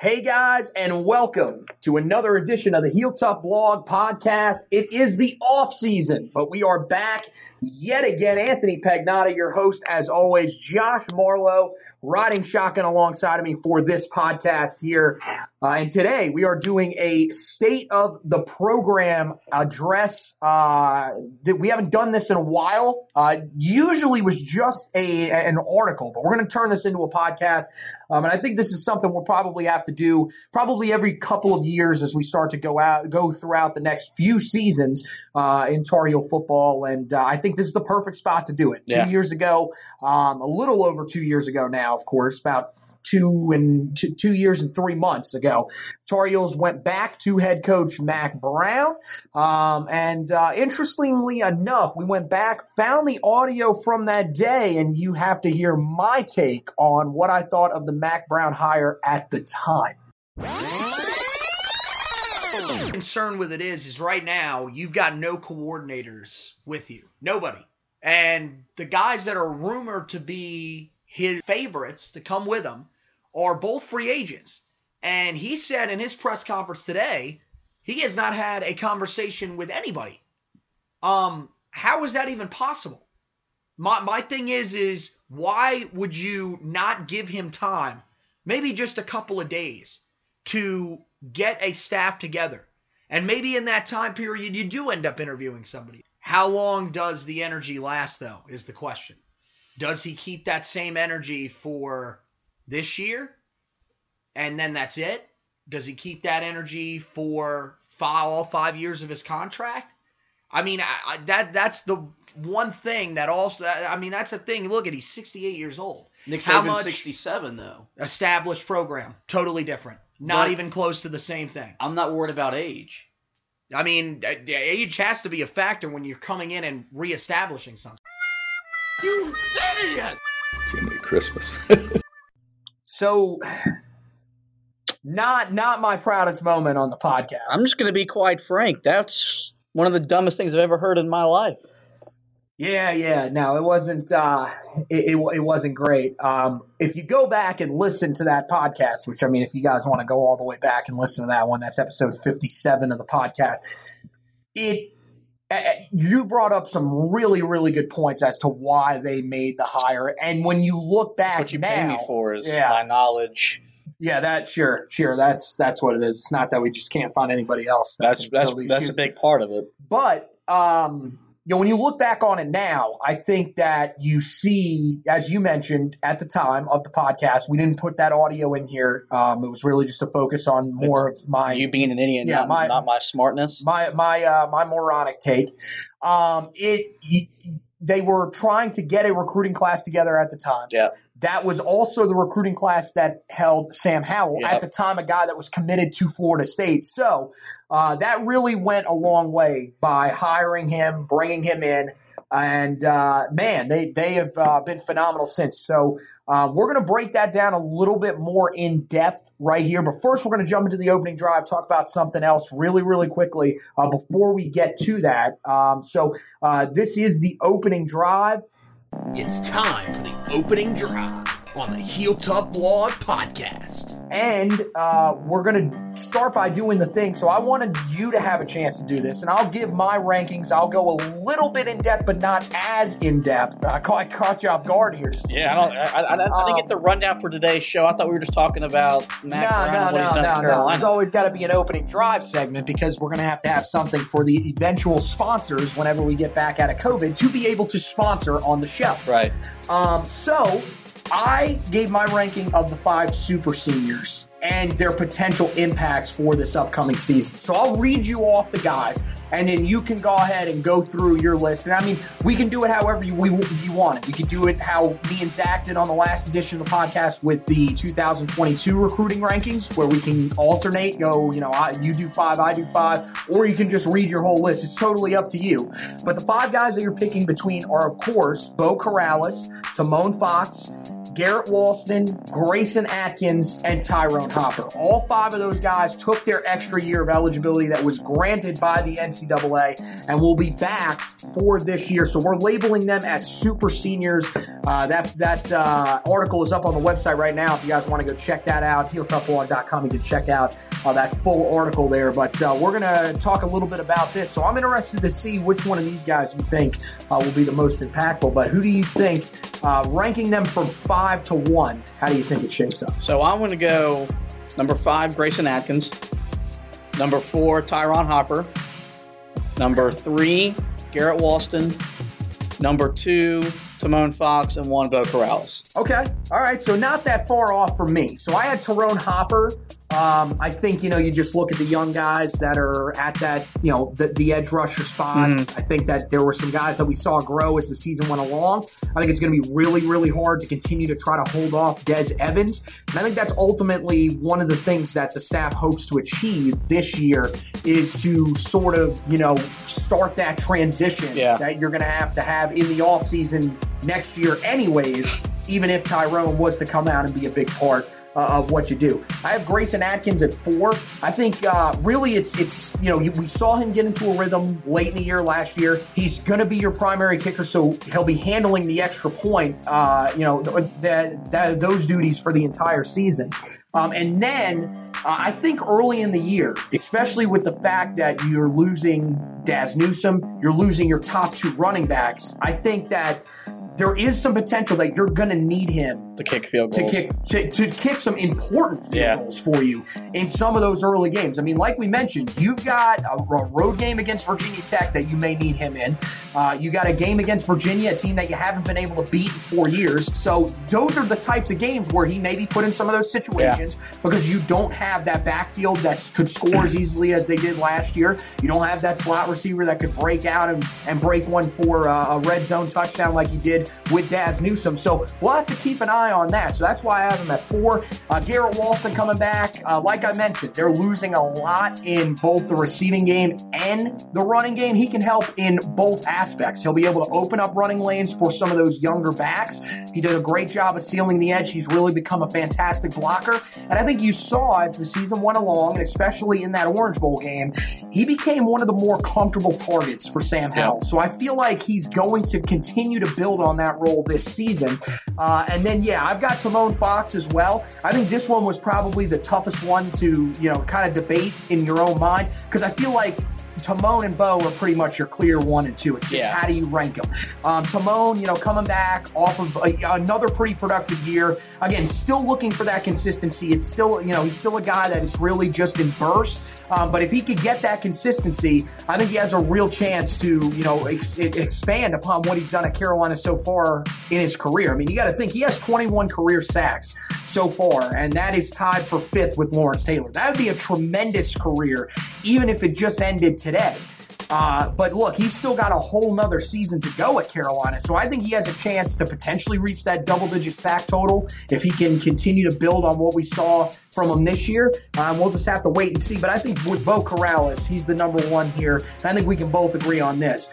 Hey guys, and welcome to another edition of the Heel Tough Blog podcast. It is the off season, but we are back yet again. Anthony Pagnotta, your host, as always. Josh Marlowe riding shotgun alongside of me for this podcast here. Uh, and today we are doing a state of the program address. Uh, we haven't done this in a while. Uh, usually was just a an article, but we're going to turn this into a podcast. Um, and I think this is something we'll probably have to do probably every couple of years as we start to go out, go throughout the next few seasons uh, in Tar Heel football. And uh, I think this is the perfect spot to do it. Yeah. Two years ago, um, a little over two years ago now, of course, about two and two, two years and three months ago. Tar Heels went back to head coach Mack Brown. Um, and uh, interestingly enough, we went back, found the audio from that day, and you have to hear my take on what I thought of the Mack Brown hire at the time. Concern with it is, is right now you've got no coordinators with you, nobody, and the guys that are rumored to be his favorites to come with him are both free agents. And he said in his press conference today, he has not had a conversation with anybody. Um, how is that even possible? My my thing is is why would you not give him time, maybe just a couple of days, to get a staff together? And maybe in that time period you do end up interviewing somebody. How long does the energy last though is the question. Does he keep that same energy for this year? And then that's it? Does he keep that energy for five, all five years of his contract? I mean, I, I, that that's the one thing that also. I mean, that's a thing. Look at he's 68 years old. Nick How Saban's 67 though. Established program, totally different. Not But- even close to the same thing. I'm not worried about age. I mean, uh, age has to be a factor when you're coming in and reestablishing something. Jiminy Christmas. So, not not my proudest moment on the podcast. I'm just going to be quite frank. That's one of the dumbest things I've ever heard in my life. Yeah, yeah. No, it wasn't. Uh, it, it it wasn't great. Um, if you go back and listen to that podcast, which I mean, if you guys want to go all the way back and listen to that one, that's episode fifty-seven of the podcast. It uh, you brought up some really really good points as to why they made the hire, and when you look back That's what you now, pay me for is yeah. my knowledge. yeah, that sure, sure. That's that's what it is. It's not that we just can't find anybody else. that That's that's that's a big part of it. But um, you know, when you look back on it now, I think that you see, as you mentioned at the time of the podcast, we didn't put that audio in here. Um, it was really just to focus on more of my you being an idiot, yeah, not, my- not my smartness. my my uh, my moronic take. Um, it y- they were trying to get a recruiting class together at the time. Yeah. That was also the recruiting class that held Sam Howell Yep. at the time, a guy that was committed to Florida State. So uh, that really went a long way by hiring him, bringing him in. And uh, man, they they have uh, been phenomenal since. So uh, we're going to break that down a little bit more in depth right here. But first, we're going to jump into the opening drive, talk about something else really, really quickly uh, before we get to that. Um, so uh, this is the opening drive. It's time for the opening drive on the Heel Tough Blog podcast. And uh, we're going to start by doing the thing. So I wanted you to have a chance to do this, and I'll give my rankings. I'll go a little bit in depth, but not as in depth. I caught, I caught you off guard here. Just Yeah, I don't. I, I, I, I didn't get the rundown for today's show. I thought we were just talking about Mack Brown no, and what no, he's no, done no, no. There's always got to be an opening drive segment because we're going to have to have something for the eventual sponsors whenever we get back out of COVID to be able to sponsor on the show. Right. Um, so I gave my ranking of the five super seniors and their potential impacts for this upcoming season. So I'll read you off the guys, and then you can go ahead and go through your list. And I mean, we can do it however you, we, you want it. We could do it how me and Zach did on the last edition of the podcast with the 2022 recruiting rankings, where we can alternate, go, you know, I, you do five, I do five, or you can just read your whole list. It's totally up to you. But the five guys that you're picking between are, of course, Beau Corrales, Tomon Fox, Garrett Walston, Grayson Atkins, and Tyrone Hopper. All five of those guys took their extra year of eligibility that was granted by the NCAA and will be back for this year. So we're labeling them as super seniors. Uh, that that uh, article is up on the website right now. If you guys want to go check that out, heeltoughblog.com, you can check out uh, that full article there. But uh, we're going to talk a little bit about this. So I'm interested to see which one of these guys you think uh, will be the most impactful. But who do you think, uh, ranking them from five to one, how do you think it shakes up? So I'm going to go number five, Grayson Atkins. Number four, Tyrone Hopper. Number three, Garrett Walston. Number two, Tomon Fox, and one, Beau Corrales. Okay. All right. So not that far off from me. So I had Tyrone Hopper um, I think you know you just look at the young guys that are at that you know the, the edge rusher spots. Mm-hmm. I think that there were some guys that we saw grow as the season went along. I think it's going to be really really hard to continue to try to hold off Des Evans, and I think that's ultimately one of the things that the staff hopes to achieve this year is to sort of you know start that transition yeah. that you're going to have to have in the offseason next year anyways. Even if Tyrone was to come out and be a big part uh, of what you do. I have Grayson Atkins at four. I think uh, really it's it's you know we saw him get into a rhythm late in the year last year. He's going to be your primary kicker, so he'll be handling the extra point. Uh, you know that, that those duties for the entire season. Um, and then uh, I think early in the year, especially with the fact that you're losing Dazz Newsome, you're losing your top two running backs. I think that there is some potential that you're going to need him to kick field goals. to kick to, to kick some important field yeah. goals for you in some of those early games. I mean, like we mentioned, you've got a, a road game against Virginia Tech that you may need him in. Uh, you got a game against Virginia, a team that you haven't been able to beat in four years. So those are the types of games where he may be put in some of those situations yeah. because you don't have that backfield that could score as easily as they did last year. You don't have that slot receiver that could break out and, and break one for uh, a red zone touchdown like you did with Dazz Newsome. So we'll have to keep an eye on that. So that's why I have him at four. Uh, Garrett Walston coming back. Uh, like I mentioned, they're losing a lot in both the receiving game and the running game. He can help in both aspects. He'll be able to open up running lanes for some of those younger backs. He did a great job of sealing the edge. He's really become a fantastic blocker. And I think you saw as the season went along, and especially in that Orange Bowl game, he became one of the more comfortable targets for Sam Howell. So I feel like he's going to continue to build on that role this season. Uh, and then, yeah, I've got Tomon Fox as well. I think this one was probably the toughest one to, you know, kind of debate in your own mind because I feel like Tomon and Beau are pretty much your clear one and two. It's just yeah. how do you rank them? Um, Tomon, you know, coming back off of a, another pretty productive year. Again, still looking for that consistency. It's still, you know, he's still a guy that is really just in bursts. Um, but if he could get that consistency, I think he has a real chance to, you know, ex- expand upon what he's done at Carolina so far in his career. I mean, you got to think he has 21 career sacks so far, and that is tied for fifth with Lawrence Taylor. That would be a tremendous career, even if it just ended today. Uh, but look, he's still got a whole nother season to go at Carolina. So I think he has a chance to potentially reach that double digit sack total if he can continue to build on what we saw from him this year. Um, we'll just have to wait and see. But I think with Beau Corrales, he's the number one here. And I think we can both agree on this.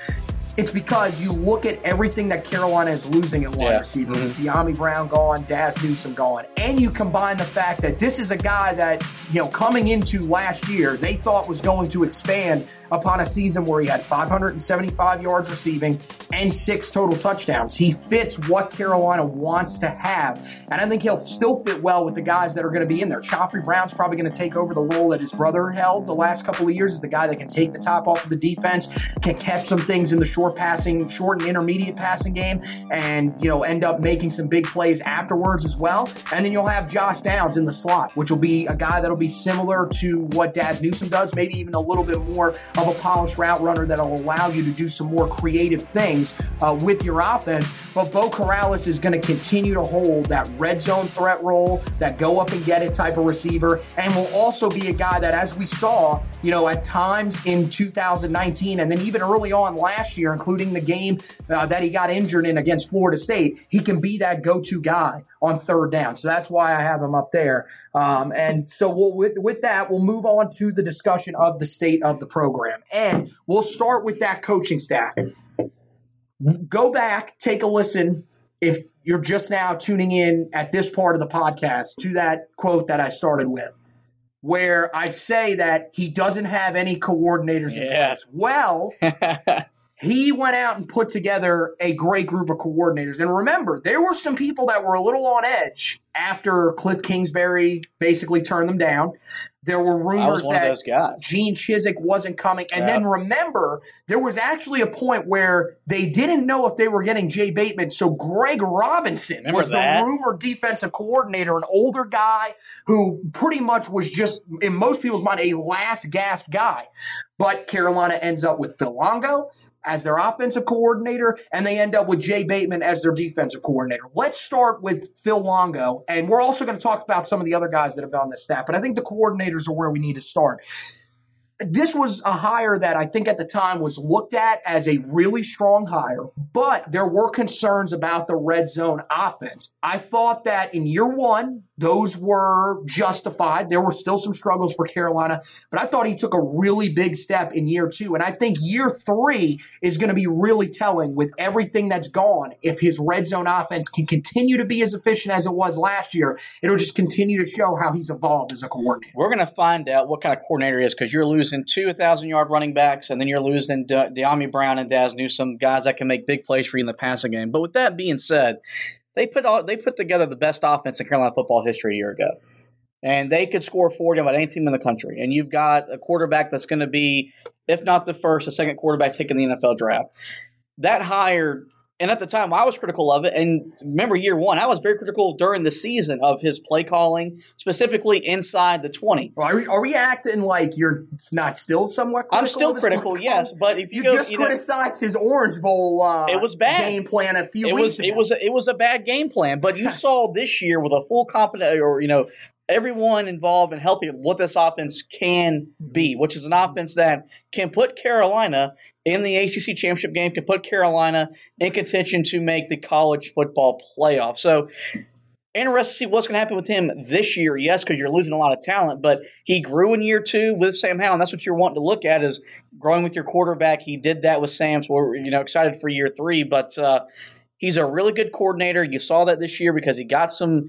It's because you look at everything that Carolina is losing at wide yeah. receiver mm-hmm. Dyami Brown gone, Dazz Newsome gone, and you combine the fact that this is a guy that, you know, coming into last year, they thought was going to expand upon a season where he had 575 yards receiving and six total touchdowns. He fits what Carolina wants to have. And I think he'll still fit well with the guys that are going to be in there. Khafre Brown's probably going to take over the role that his brother held the last couple of years as the guy that can take the top off of the defense, can catch some things in the short passing, short and intermediate passing game, and, you know, end up making some big plays afterwards as well. And then you'll have Josh Downs in the slot, which will be a guy that'll be similar to what Dazz Newsome does, maybe even a little bit more of a polished route runner that'll allow you to do some more creative things uh, with your offense. But Beau Corrales is going to continue to hold that red zone threat role, that go up and get it type of receiver, and will also be a guy that, as we saw, you know, at times in 2019 and then even early on last year, including the game uh, that he got injured in against Florida State, he can be that go-to guy on third down. So that's why I have him up there. Um, and so we'll, with, with that, we'll move on to the discussion of the state of the program. And we'll start with that coaching staff. Go back, take a listen if you're just now tuning in at this part of the podcast to that quote that I started with, where I say that he doesn't have any coordinators in Yeah. place. Well, he went out and put together a great group of coordinators. And remember, there were some people that were a little on edge after Cliff Kingsbury basically turned them down. There were rumors that. Gene Chizik wasn't coming. And Yeah. then remember, there was actually a point where they didn't know if they were getting Jay Bateman. So Greg Robinson Remember was that? the rumored defensive coordinator, an older guy who pretty much was just, in most people's mind, a last gasp guy. But Carolina ends up with Phil Longo as their offensive coordinator, and they end up with Jay Bateman as their defensive coordinator. Let's start with Phil Longo, and we're also going to talk about some of the other guys that have been on this staff, but I think the coordinators are where we need to start. This was a hire that I think at the time was looked at as a really strong hire, but there were concerns about the red zone offense. I thought that in year one, those were justified. There were still some struggles for Carolina, but I thought he took a really big step in year two. And I think year three is going to be really telling with everything that's gone. If his red zone offense can continue to be as efficient as it was last year, it'll just continue to show how he's evolved as a coordinator. We're going to find out what kind of coordinator he is because you're losing two 1,000 yard running backs, and then you're losing De- Dyami Brown and Dazz Newsome, guys that can make big plays for you in the passing game. But with that being said, they put all, they put together the best offense in Carolina football history a year ago. And they could score 40 on any team in the country. And you've got a quarterback that's going to be, if not the first, the second quarterback taken in the NFL draft. That hire and at the time I was critical of it. And remember, year one, I was very critical during the season of his play calling, specifically inside the 20. Well, Are we, are we acting like you're not still somewhat critical? I'm still critical, yes, but if you, You, go, just you know, criticized his Orange Bowl uh, It was bad. game plan a few it weeks was ago. it was it was a bad game plan. But you saw this year with a full competent or you know everyone involved and healthy what this offense can be, which is an offense that can put Carolina in the ACC championship game, to put Carolina in contention to make the college football playoff. So. Interested to see what's going to happen with him this year. Yes, because you're losing a lot of talent, but he grew in year two with Sam Howell, and that's what you're wanting to look at is growing with your quarterback. He did that with Sam, so we're you know excited for year three. But uh, he's a really good coordinator. You saw that this year because he got some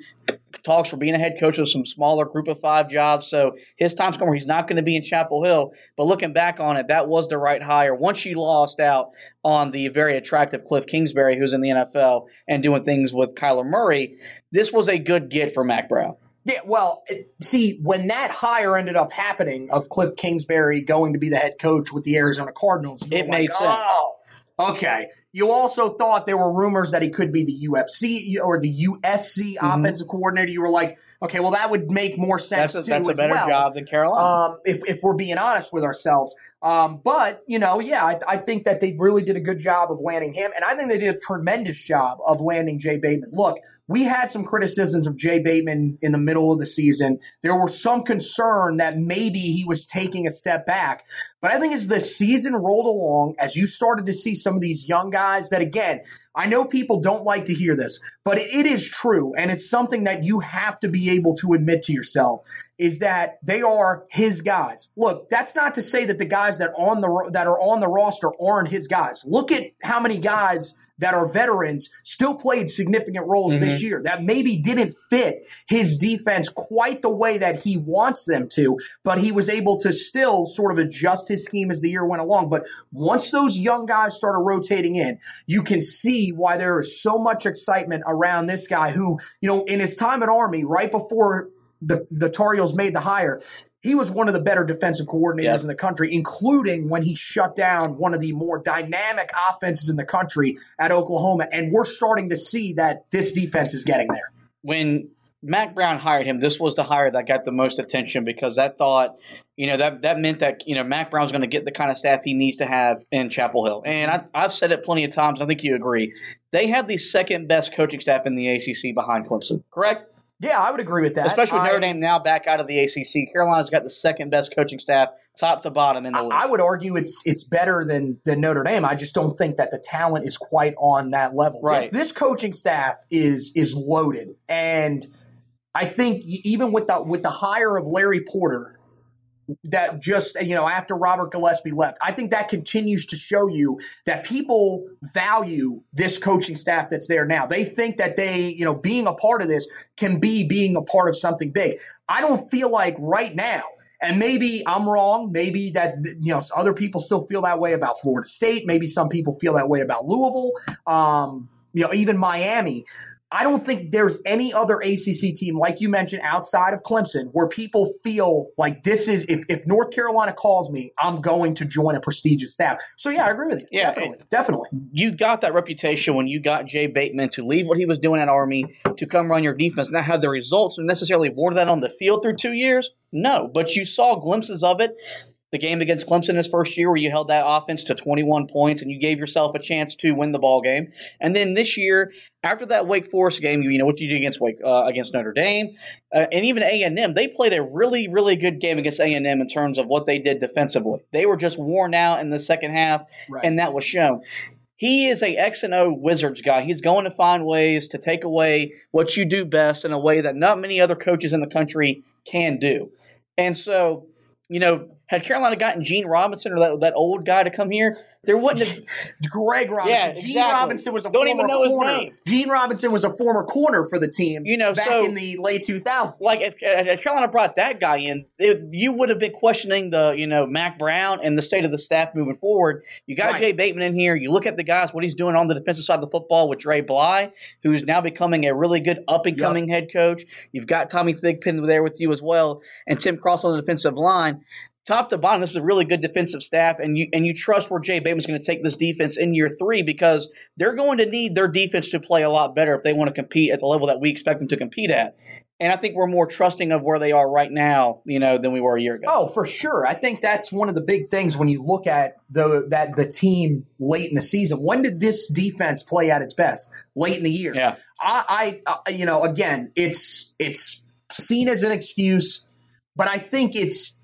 talks for being a head coach of some smaller group of five jobs. So his time's come where he's not going to be in Chapel Hill. But looking back on it, that was the right hire. Once you lost out on the very attractive Cliff Kingsbury, who's in the NFL and doing things with Kyler Murray, this was a good get for Mack Brown. Yeah, well, see, when that hire ended up happening of Cliff Kingsbury going to be the head coach with the Arizona Cardinals, It were made like, sense. Oh, okay. You also thought there were rumors that he could be the UFC or the USC mm-hmm. offensive coordinator. You were like, okay, well, that would make more sense. That's a, too that's a as better well. job than Carolina. um, if, if we're being honest with ourselves. Um, but, you know, yeah, I, I think that they really did a good job of landing him. And I think they did a tremendous job of landing Jay Bateman. Look, we had some criticisms of Jay Bateman in the middle of the season. There was some concern that maybe he was taking a step back. But I think as the season rolled along, as you started to see some of these young guys that, again, I know people don't like to hear this, but it, it is true. And it's something that you have to be able to admit to yourself is that they are his guys. Look, that's not to say that the guys that on the that are on the roster aren't his guys. Look at how many guys that are veterans still played significant roles this mm-hmm. year that maybe didn't fit his defense quite the way that he wants them to, but he was able to still sort of adjust his scheme as the year went along. But once those young guys started rotating in, you can see why there is so much excitement around this guy who, you know, in his time at Army, right before the, the Tar Heels made the hire, he was one of the better defensive coordinators Yeah. in the country, including when he shut down one of the more dynamic offenses in the country at Oklahoma. And we're starting to see that this defense is getting there. when Mack Brown hired him, this was the hire that got the most attention because that thought, you know, that that meant that you know Mack Brown's going to get the kind of staff he needs to have in Chapel Hill. And I, I've said it plenty of times. I think you agree. They have the second best coaching staff in the ACC behind Clemson. Correct? Yeah, I would agree with that. Especially with Notre I- Dame now back out of the ACC. Carolina's got the second best coaching staff, top to bottom in the league. I would argue it's it's better than than Notre Dame. I just don't think that the talent is quite on that level. Right. This, this coaching staff is is loaded, and I think even with the with the hire of Larry Porter, that just you know after Robert Gillespie left. I think that continues to show you that people value this coaching staff that's there now. They think that they, you know, being a part of this can be being a part of something big. I don't feel like right now and maybe I'm wrong. Maybe that you know other people still feel that way about Florida State. Maybe some people feel that way about Louisville. Um, you know, even Miami. I don't think there's any other ACC team, like you mentioned, outside of Clemson, where people feel like this is if, if North Carolina calls me, I'm going to join a prestigious staff. So yeah, I agree with you. Yeah, definitely, definitely. You got that reputation when you got Jay Bateman to leave what he was doing at Army to come run your defense. Now, have the results necessarily borne that on the field through two years? No, but you saw glimpses of it the game against Clemson his first year where you held that offense to 21 points and you gave yourself a chance to win the ball game. And then this year, after that Wake Forest game, you, you know what you did against Wake uh, against Notre Dame uh, and even A and M, they played a really really good game against A and M in terms of what they did defensively. They were just worn out in the second half, Right. and that was shown. He is a X and O Wizards guy. He's going to find ways to take away what you do best in a way that not many other coaches in the country can do. And so, you know, had Carolina gotten Gene Robinson or that, that old guy to come here, there wouldn't have. Greg Robinson. Yeah, Gene. Robinson was a Don't former even know his corner. name. Gene Robinson was a former corner for the team. You know, back so- in the late 2000s. Like if, if Carolina brought that guy in, it, you would have been questioning the you know Mack Brown and the state of the staff moving forward. You got Right. Jay Bateman in here. You look at the guys, what he's doing on the defensive side of the football with Dre Bly, who's now becoming a really good up and coming head coach. You've got Tommy Thigpen there with you as well, and Tim Cross on the defensive line. Top to bottom, this is a really good defensive staff, and you and you trust where Jay Bateman's going to take this defense in year three because they're going to need their defense to play a lot better if they want to compete at the level that we expect them to compete at. And I think we're more trusting of where they are right now, you know, than we were a year ago. Oh, for sure. I think that's one of the big things when you look at the that the team late in the season. When did this defense play at its best? Late in the year. Yeah. I, I, uh, you know, again, it's it's seen as an excuse, but I think it's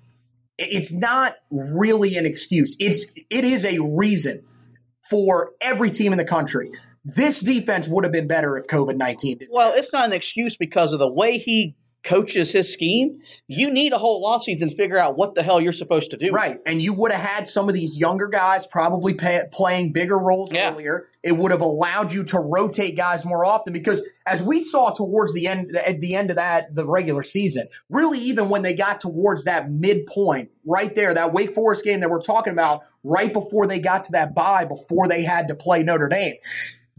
it's not really an excuse. It's it is a reason for every team in the country. This defense would have been better if COVID nineteen didn't. Well, it's not an excuse because of the way he coaches his scheme. You need a whole offseason to figure out what the hell you're supposed to do. Right, and you would have had some of these younger guys probably pay, playing bigger roles Yeah. earlier. It would have allowed you to rotate guys more often because, as we saw towards the end, at the end of that the regular season, really even when they got towards that midpoint, right there, that Wake Forest game that we're talking about, right before they got to that bye, before they had to play Notre Dame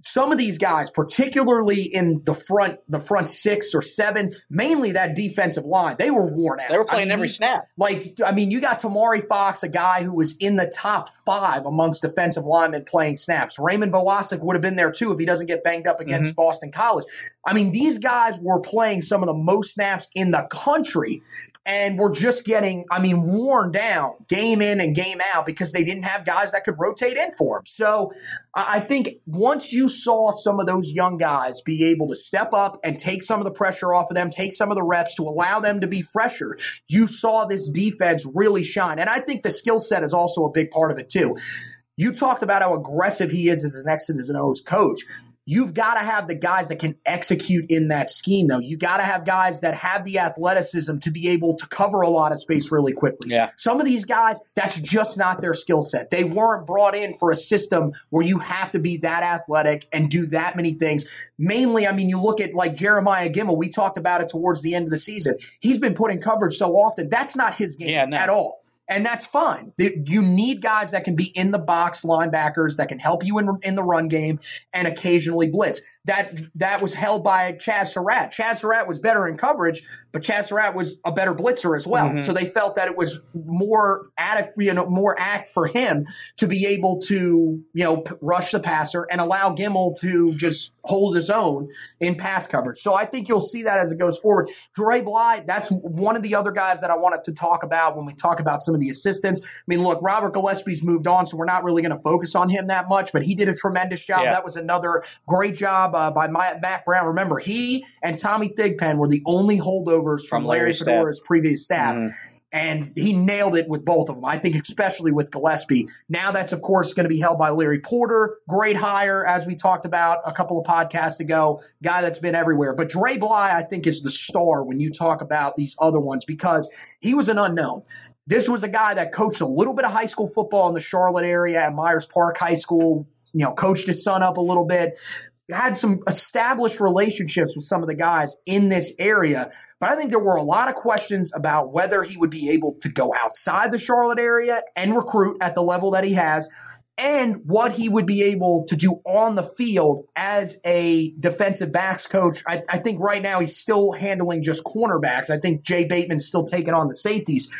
some of these guys, particularly in the front, the front six or seven, mainly that defensive line, they were worn out. They were I playing mean, every snap. Like, I mean, you got Tamari Fox, a guy who was in the top five amongst defensive linemen playing snaps. Raymond Vohasek would have been there too if he doesn't get banged up against Mm-hmm. Boston College. I mean, these guys were playing some of the most snaps in the country. And were just getting, I mean, worn down game in and game out because they didn't have guys that could rotate in for them. So I think once you saw some of those young guys be able to step up and take some of the pressure off of them, take some of the reps to allow them to be fresher, you saw this defense really shine. And I think the skill set is also a big part of it too. You talked about how aggressive he is as an X's and O's coach. You've got to have the guys that can execute in that scheme, though. You got to have guys that have the athleticism to be able to cover a lot of space really quickly. Yeah. Some of these guys, that's just not their skill set. They weren't brought in for a system where you have to be that athletic and do that many things. Mainly, I mean, you look at like Jeremiah Gemmel, we talked about it towards the end of the season. He's been put in coverage so often. That's not his game Yeah, no. at all. And that's fine. You need guys that can be in the box linebackers that can help you in, in the run game and occasionally blitz. That that was held by Chaz Surratt. Chaz Surratt was better in coverage, but Chaz Surratt was a better blitzer as well. So they felt that it was more adequate, you know, more act for him to be able to, you know, p- rush the passer and allow Gemmel to just hold his own in pass coverage. So I think you'll see that as it goes forward. Dre Bly, that's one of the other guys that I wanted to talk about when we talk about some of the assistants. I mean, look, Robert Gillespie's moved on, so we're not really going to focus on him that much, but he did a tremendous job. Yeah. That was another great job uh, by my, Mack Brown. Remember, he and Tommy Thigpen were the only holdovers from, From Larry Larry's. Fedora's previous staff. Mhm. and he nailed it with both of them. I think especially with Gillespie. Now that's of course going to be held by Larry Porter, great hire as we talked about a couple of podcasts ago, guy that's been everywhere. But Dre Bly, I think, is the star when you talk about these other ones because he was an unknown. This was a guy that coached a little bit of high school football in the Charlotte area at Myers Park High School. You know, coached his son up a little bit, had some established relationships with some of the guys in this area. But I think there were a lot of questions about whether he would be able to go outside the Charlotte area and recruit at the level that he has, and what he would be able to do on the field as a defensive backs coach. I, I think right now he's still handling just cornerbacks. I think Jay Bateman's still taking on the safeties.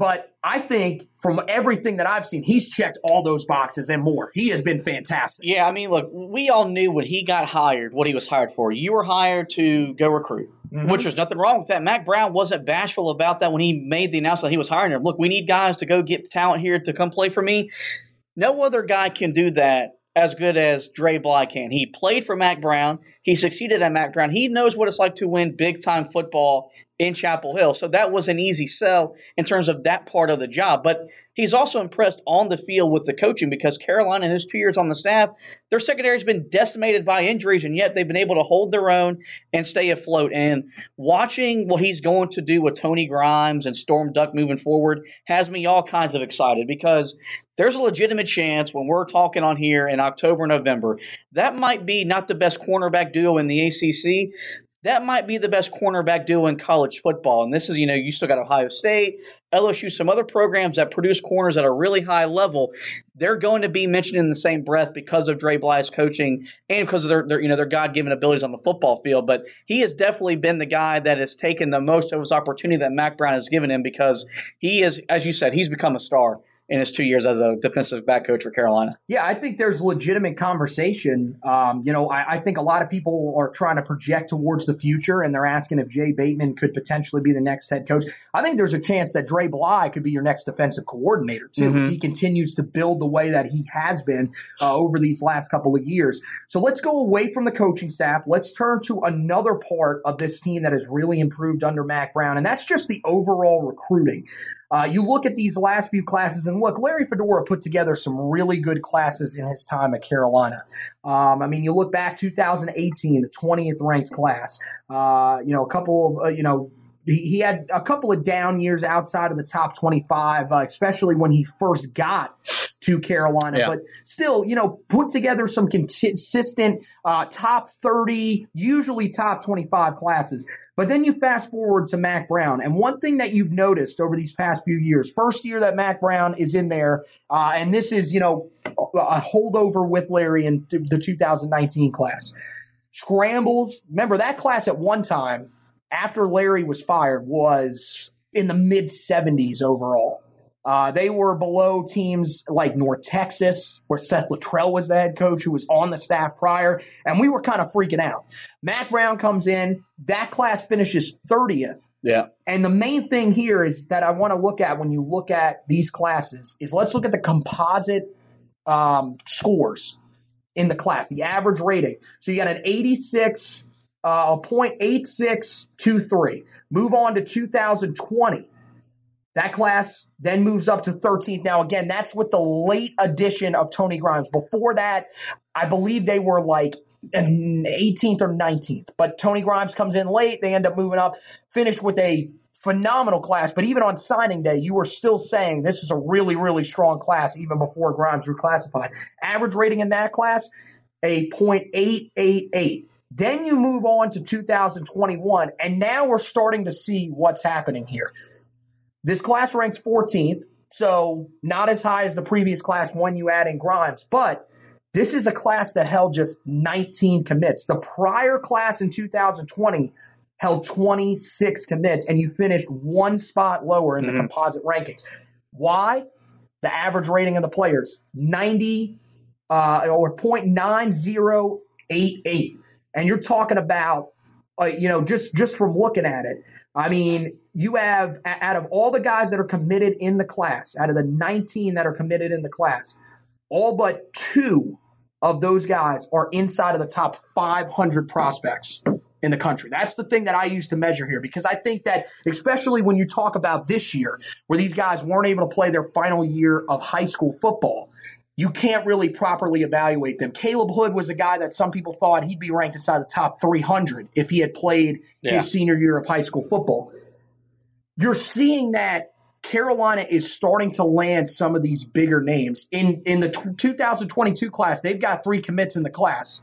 But I think from everything that I've seen, he's checked all those boxes and more. He has been fantastic. Yeah, I mean, look, we all knew when he got hired what he was hired for. You were hired to go recruit, Mm-hmm. which was nothing wrong with that. Mack Brown wasn't bashful about that when he made the announcement he was hiring him. Look, we need guys to go get talent here to come play for me. No other guy can do that as good as Dre Bly can. He played for Mack Brown. He succeeded at Mack Brown. He knows what it's like to win big time football in Chapel Hill. So that was an easy sell in terms of that part of the job. But he's also impressed on the field with the coaching because Carolina, in his two years on the staff, their secondary has been decimated by injuries, and yet they've been able to hold their own and stay afloat. And watching what he's going to do with Tony Grimes and Storm Duck moving forward has me all kinds of excited because there's a legitimate chance when we're talking on here in October, November, that might be not the best cornerback duo in the ACC. That might be the best cornerback duo in college football. And this is, you know, you still got Ohio State, LSU, some other programs that produce corners at a really high level. They're going to be mentioned in the same breath because of Dre Bly's coaching and because of their, their you know, their God-given abilities on the football field. But he has definitely been the guy that has taken the most of his opportunity that Mack Brown has given him because he is, as you said, he's become a star in his two years as a defensive back coach for Carolina. Yeah, I think there's legitimate conversation. Um, you know, I, I, think a lot of people are trying to project towards the future, and they're asking if Jay Bateman could potentially be the next head coach. I think there's a chance that Dre Bly could be your next defensive coordinator too. Mhm. If he continues to build the way that he has been uh, over these last couple of years. So let's go away from the coaching staff. Let's turn to another part of this team that has really improved under Mack Brown, and that's just the overall recruiting. Uh, you look at these last few classes, and look, Larry Fedora put together some really good classes in his time at Carolina. Um, I mean, you look back 2018, the 20th ranked class. Uh, you know, a couple of, uh, you know, he, he had a couple of down years outside of the top 25, uh, especially when he first got to Carolina. Yeah. But still, you know, put together some consistent uh, top 30, usually top 25 classes. But then you fast forward to Mack Brown, and one thing that you've noticed over these past few years, first year that Mack Brown is in there, uh, and this is, you know, a a holdover with Larry in the 2019 class. Scrambles, remember that class at one time, after Larry was fired, was in the mid 70s overall. Uh, they were below teams like North Texas, where Seth Littrell was the head coach, who was on the staff prior, and we were kind of freaking out. Mack Brown comes in, that class finishes 30th. Yeah. And the main thing here is that I want to look at when you look at these classes is let's look at the composite um, scores in the class, the average rating. So you got an 86, uh, a .8623. Move on to 2020. That class then moves up to 13th. Now, again, that's with the late addition of Tony Grimes. Before that, I believe they were like 18th or 19th. But Tony Grimes comes in late. They end up moving up, finish with a phenomenal class. But even on signing day, you were still saying this is a really, really strong class, even before Grimes reclassified. Average rating in that class, a .888. Then you move on to 2021, and now we're starting to see what's happening here. This class ranks 14th, so not as high as the previous class when you add in Grimes, but this is a class that held just 19 commits. The prior class in 2020 held 26 commits, and you finished one spot lower in the Mhm. composite rankings. Why? The average rating of the players 90 uh, or 0.9088, and you're talking about, uh, you know, just just from looking at it. I mean, you have out of all the guys that are committed in the class, out of the 19 that are committed in the class, all but two of those guys are inside of the top 500 prospects in the country. That's the thing that I use to measure here because I think that, especially when you talk about this year, where these guys weren't able to play their final year of high school football, you can't really properly evaluate them. Caleb Hood was a guy that some people thought he'd be ranked inside the top 300 if he had played Yeah. his senior year of high school football. You're seeing that Carolina is starting to land some of these bigger names. In in the t- 2022 class, they've got three commits in the class.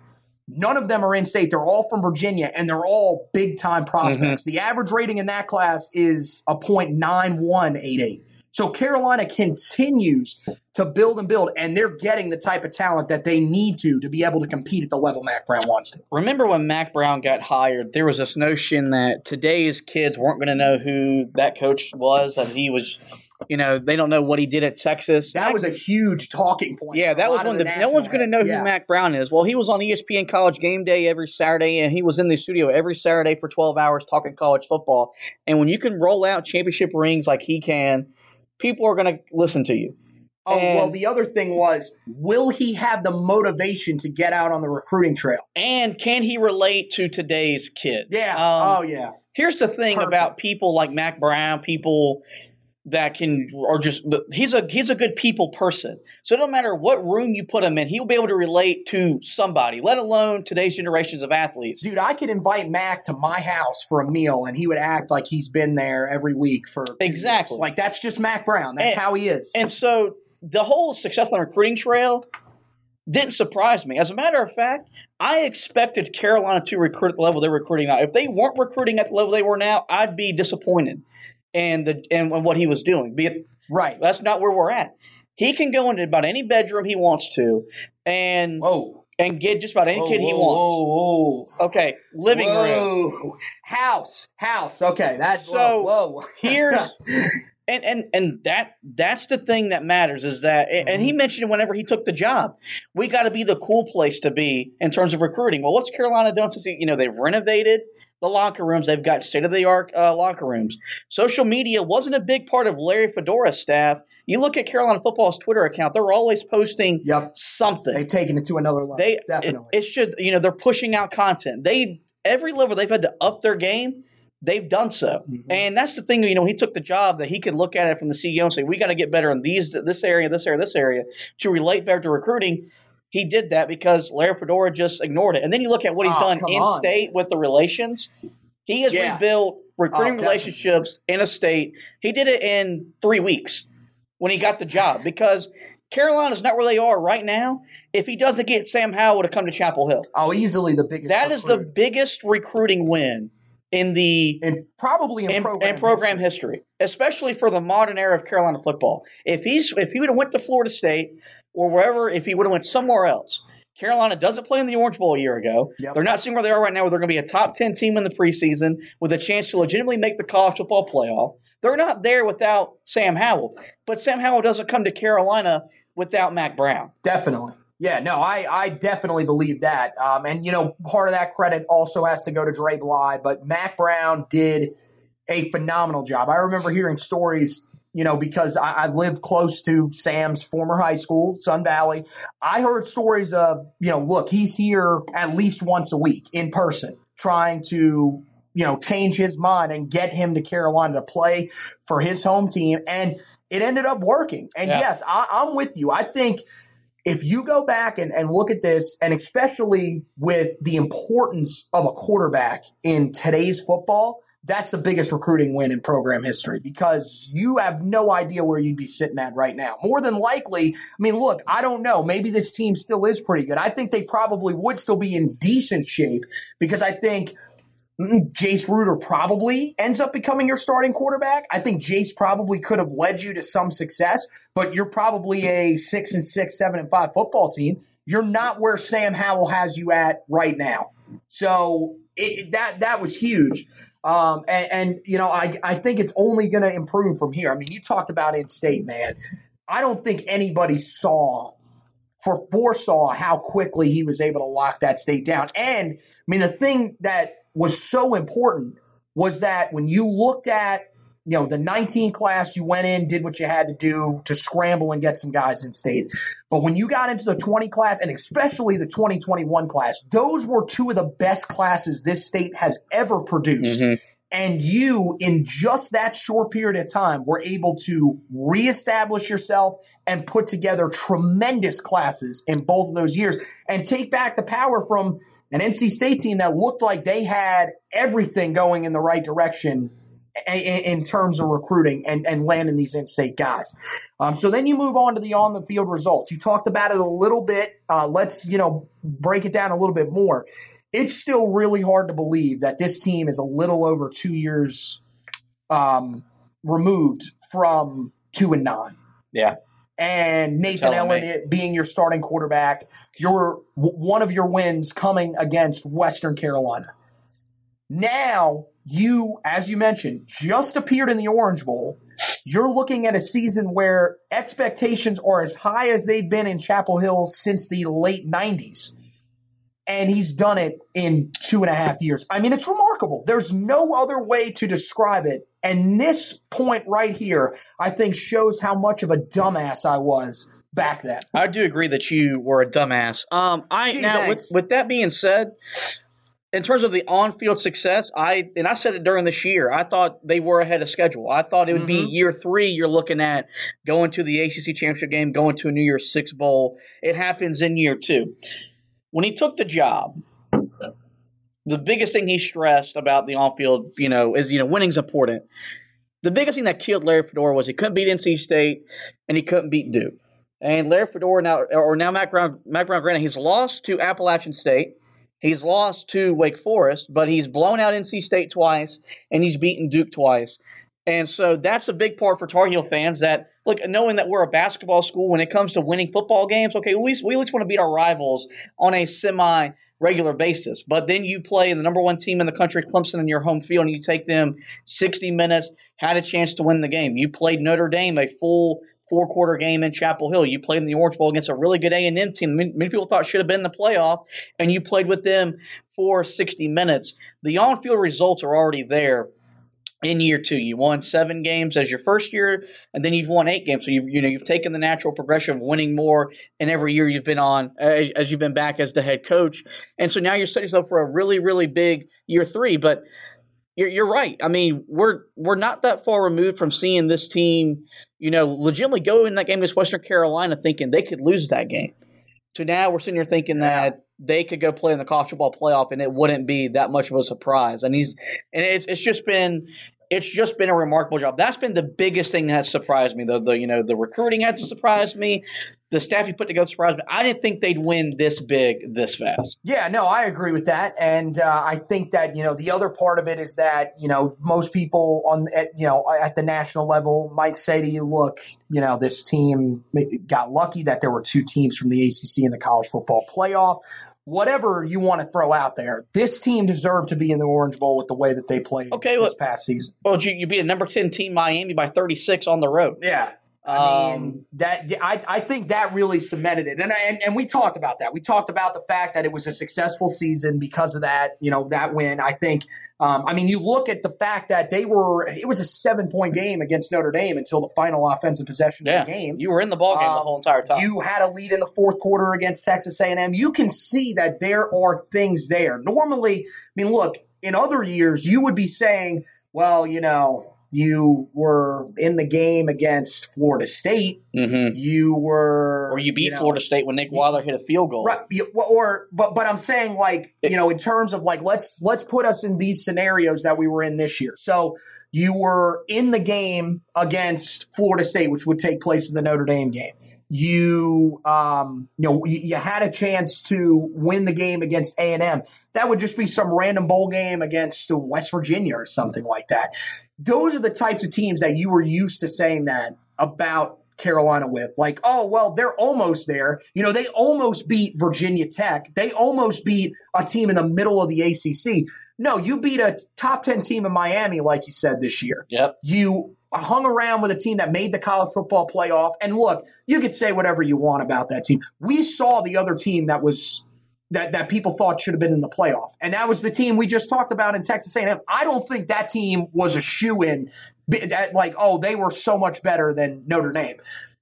None of them are in state. They're all from Virginia, and they're all big time prospects. Mm-hmm. The average rating in that class is a .9188. So Carolina continues to build and build, and they're getting the type of talent that they need to to be able to compete at the level Mack Brown wants to. Remember when Mack Brown got hired, there was this notion that today's kids weren't going to know who that coach was, that he was, you know, they don't know what he did at Texas. That was a huge talking point. Yeah, that was one of the. No one's going to know who Yeah. Mack Brown is. Well, he was on ESPN College Game Day every Saturday, and he was in the studio every Saturday for 12 hours talking college football. And when you can roll out championship rings like he can, people are going to listen to you. Oh, well, the other thing was, will he have the motivation to get out on the recruiting trail? And can he relate to today's kid? Yeah. Um, oh, yeah. Here's the thing Perfect. about people like Mack Brown, people that can are just he's a he's a good people person. So no matter what room you put him in, he'll be able to relate to somebody, let alone today's generations of athletes. Dude, I could invite Mack to my house for a meal, and he would act like he's been there every week for Exactly. years. Like that's just Mack Brown. That's And- how he is. And so the whole success on the recruiting trail didn't surprise me. As a matter of fact, I expected Carolina to recruit at the level they're recruiting now. If they weren't recruiting at the level they were now, I'd be disappointed in the and what he was doing. Be it right. That's not where we're at. He can go into about any bedroom he wants to, and Whoa. and get just about any Whoa, kid he whoa, wants. Whoa. Okay, living room. House. House. Okay. That's So, whoa. Here's and and and that that's the thing that matters is that and and he mm-hmm. mentioned it whenever he took the job. We got to be the cool place to be in terms of recruiting. Well, what's Carolina done since you know they've renovated the locker rooms. They've got state of the art uh, locker rooms. Social media wasn't a big part of Larry Fedora's staff. You look at Carolina football's Twitter account; they're always posting Yep. something. They've taken it to another level. They definitely. It, it should you know they're pushing out content. They every level they've had to up their game. They've done so, Mm-hmm. and that's the thing. You know, he took the job that he could look at it from the CEO and say, "We got to get better in these, this area, this area, this area to relate better to recruiting." He did that because Larry Fedora just ignored it. And then you look at what he's Oh, done in on. state with the relations. He has Yeah. rebuilt recruiting Oh, relationships in a state. He did it in three weeks when he got the job because Carolina's not where they are right now. If he doesn't get Sam Howell to come to Chapel Hill, oh, easily the biggest. that is the biggest recruiting win in the and probably in, in, program, in program history. history. especially for the modern era of Carolina football. If he's if he would have went to Florida State or wherever, if he would have went somewhere else, Carolina doesn't play in the Orange Bowl a year ago. Yep. They're not seeing where they are right now, where they're going to be a top ten team in the preseason with a chance to legitimately make the college football playoff. They're not there without Sam Howell, but Sam Howell doesn't come to Carolina without Mack Brown. Definitely. Yeah, no, I, I definitely believe that. Um, and, you know, part of that credit also has to go to Dre Bly, but Mack Brown did a phenomenal job. I remember hearing stories, you know, because I, I live close to Sam's former high school, Sun Valley. I heard stories of, you know, look, he's here at least once a week in person trying to, you know, change his mind and get him to Carolina to play for his home team. And it ended up working. And Yeah. yes, I, I'm with you. I think if you go back and, and look at this, and especially with the importance of a quarterback in today's football, that's the biggest recruiting win in program history because you have no idea where you'd be sitting at right now. More than likely, I mean, look, I don't know. Maybe this team still is pretty good. I think they probably would still be in decent shape because I think Mm, Jace Ruder probably ends up becoming your starting quarterback. I think Jace probably could have led you to some success, but you're probably a six and six, seven and five football team. You're not where Sam Howell has you at right now. So it, that that was huge. Um, and, and you know, I I think it's only going to improve from here. I mean, you talked about in state, man. I don't think anybody saw for foresaw how quickly he was able to lock that state down. And I mean, the thing that was so important was that when you looked at you know, the 19 class, you went in, did what you had to do to scramble and get some guys in state. But when you got into the 20 class, and especially the 2021 class, those were two of the best classes this state has ever produced. Mhm. And you, in just that short period of time, were able to reestablish yourself and put together tremendous classes in both of those years and take back the power from an NC State team that looked like they had everything going in the right direction in terms of recruiting and, and landing these in-state guys. Um, so then you move on to the on-the-field results. You talked about it a little bit. Uh, let's you know break it down a little bit more. It's still really hard to believe that this team is a little over two years um, removed from two and nine Yeah. and Nathan Elliott being your starting quarterback, your one of your wins coming against Western Carolina. Now you, as you mentioned, just appeared in the Orange Bowl. You're looking at a season where expectations are as high as they've been in Chapel Hill since the late '90s, and he's done it in two and a half years. I mean, it's remarkable. There's no other way to describe it. And this point right here, I think, shows how much of a dumbass I was back then. I do agree that you were a dumbass. Um, I Gee, now with with that being said, in terms of the on-field success, I and I said it during this year. I thought they were ahead of schedule. I thought it would be Mhm. year three. You're looking at going to the ACC championship game, going to a New Year's Six bowl. It happens in year two. When he took the job, the biggest thing he stressed about the on-field, you know, is you know winning's important. The biggest thing that killed Larry Fedora was he couldn't beat NC State and he couldn't beat Duke. And Larry Fedora now, or now Mack Brown, Mack Brown, granted, he's lost to Appalachian State, he's lost to Wake Forest, but he's blown out NC State twice, and he's beaten Duke twice. And so that's a big part for Tar Heel fans that look, knowing that we're a basketball school, when it comes to winning football games, okay, we, we at least want to beat our rivals on a semi regular basis. But then you play the number one team in the country, Clemson, in your home field, and you take them 60 minutes, had a chance to win the game. You played Notre Dame a full four quarter game in Chapel Hill. You played in the Orange Bowl against a really good A and M team. Many, many people thought should have been in the playoff, and you played with them for 60 minutes. The on field results are already there in year two. You won seven games as your first year, and then you've won eight games. So you've you know you've taken the natural progression of winning more in every year you've been on as, as you've been back as the head coach, and so now you're setting yourself for a really really big year three. But you're, you're right. I mean, we're we're not that far removed from seeing this team, you know, legitimately go in that game against Western Carolina thinking they could lose that game. So now we're sitting here thinking that they could go play in the college football playoff and it wouldn't be that much of a surprise. And he's and it's it's just been it's just been a remarkable job. That's been the biggest thing that has surprised me. The the you know the recruiting has surprised me. The staff you put together surprised me. I didn't think they'd win this big this fast. Yeah, no, I agree with that, and uh, I think that you know the other part of it is that you know most people on at, you know at the national level might say to you, look, you know this team got lucky that there were two teams from the ACC in the college football playoff. Whatever you want to throw out there, this team deserved to be in the Orange Bowl with the way that they played Okay, this look- past season. Well, you you beat a number ten team Miami by thirty six on the road. Yeah. I Um, mean that I, I think that really cemented it, and, and and we talked about that. We talked about the fact that it was a successful season because of that, you know, that win. I think. Um, I mean, you look at the fact that they were. It was a seven point game against Notre Dame until the final offensive possession yeah, of the game. you were in the ball game the Um, whole entire time. You had a lead in the fourth quarter against Texas A&M. You can see that there are things there. Normally, I mean, look, in other years, you would be saying, well, you know, you were in the game against Florida State. mm-hmm. You were, Or you beat know, Florida State when Nick Weiler hit a field goal. Right, or but but I'm saying like you know in terms of like let's let's put us in these scenarios that we were in this year. So you were in the game against Florida State, which would take place in the Notre Dame game. You um you know you, you had a chance to win the game against A and M. That would just be some random bowl game against West Virginia or something like that. Those are the types of teams that you were used to saying that about Carolina with. Like, oh, well, they're almost there. You know, they almost beat Virginia Tech. They almost beat a team in the middle of the ACC. No, you beat a top 10 team in Miami, like you said this year. Yep. You hung around with a team that made the college football playoff. And look, you could say whatever you want about that team. We saw the other team that was that, that people thought should have been in the playoff. And that was the team we just talked about in Texas A&M. I don't think that team was a shoe in that, like, oh, they were so much better than Notre Dame.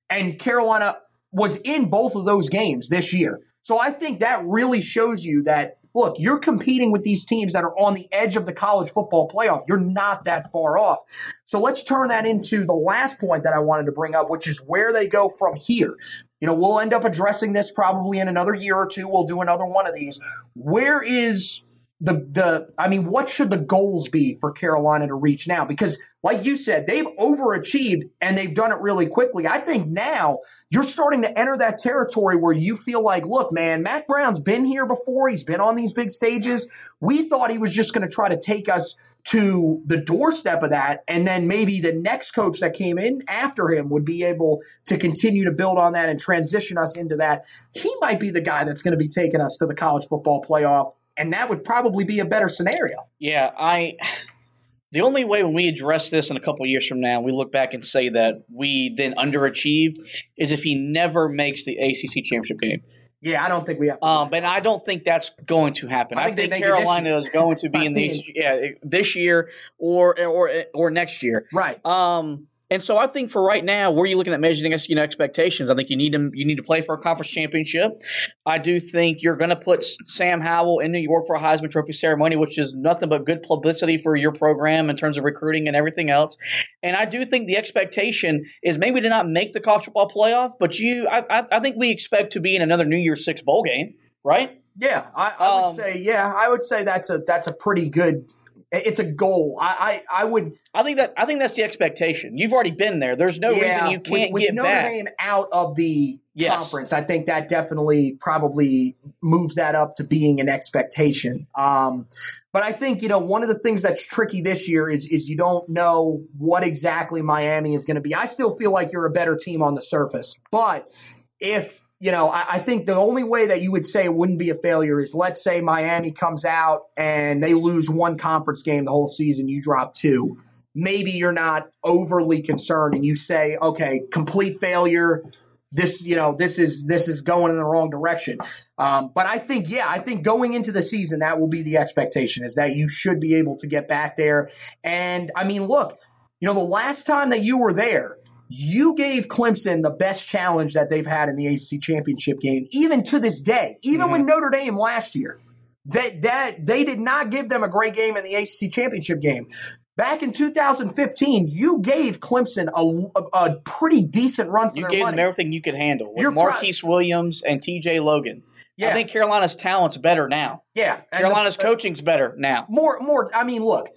And Carolina was in both of those games this year. So I think that really shows you that look, you're competing with these teams that are on the edge of the college football playoff. You're not that far off. So let's turn that into the last point that I wanted to bring up, which is where they go from here. You know, we'll end up addressing this probably in another year or two. We'll do another one of these. Where is the the I mean, what should the goals be for Carolina to reach now? Because like you said, they've overachieved and they've done it really quickly. I think now you're starting to enter that territory where you feel like, look, man, Mack Brown's been here before. He's been on these big stages. We thought he was just going to try to take us to the doorstep of that. And then maybe the next coach that came in after him would be able to continue to build on that and transition us into that. He might be the guy that's going to be taking us to the college football playoff. And that would probably be a better scenario. Yeah, I. The only way when we address this in a couple years from now, we look back and say that we then underachieved, is if he never makes the ACC championship game. Yeah, I don't think we have. Um, but I don't think that's going to happen. I I think think, it this Carolina is going to be in these yeah this year or or or next year. right. Um, and so I think for right now, where you're looking at measuring you know, expectations, I think you need to you need to play for a conference championship. I do think you're going to put Sam Howell in New York for a Heisman Trophy ceremony, which is nothing but good publicity for your program in terms of recruiting and everything else. And I do think the expectation is maybe to not make the college football playoff, but you, I, I, I think we expect to be in another New Year's Six bowl game, right? Yeah, I, I would Um, say yeah, I would say that's a that's a pretty good. It's a goal. I I, I would I think that I think that's the expectation. You've already been there. There's no yeah, reason you can't with, with get Notre back. Dame out of the Yes. conference. I think that definitely probably moves that up to being an expectation. Um, but I think you know one of the things that's tricky this year is is you don't know what exactly Miami is going to be. I still feel like you're a better team on the surface, but if you know, I, I think the only way that you would say it wouldn't be a failure is let's say Miami comes out and they lose one conference game the whole season, you drop two. Maybe you're not overly concerned and you say, okay, complete failure. This, you know, this is this is going in the wrong direction. Um, but I think, yeah, I think going into the season, that will be the expectation is that you should be able to get back there. And I mean, look, you know, the last time that you were there, you gave Clemson the best challenge that they've had in the ACC championship game, even to this day, even with Notre Dame last year. That that they did not give them a great game in the ACC championship game. Back in 2015, you gave Clemson a, a, a pretty decent run for You their gave them everything you could handle. With You're pro- Marquise Williams and T.J. Logan. Yeah. I think Carolina's talent's better now. yeah, Carolina's the- coaching's better now. more more I mean look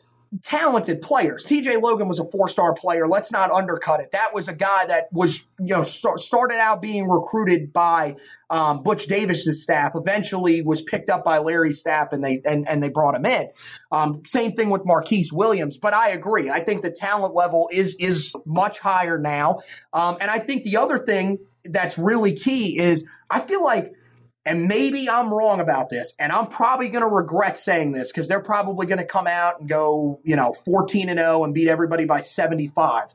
talented players. TJ Logan was a four-star player. Let's not undercut it. That was a guy that was you know start, started out being recruited by um, Butch Davis's staff eventually was picked up by Larry's staff and they and, and they brought him in. Um, same thing with Marquise Williams but I agree. I think the talent level is is much higher now. Um, and I think the other thing that's really key is I feel like and maybe I'm wrong about this, and I'm probably going to regret saying this because they're probably going to come out and go, you know, 14 and 0 and beat everybody by 75.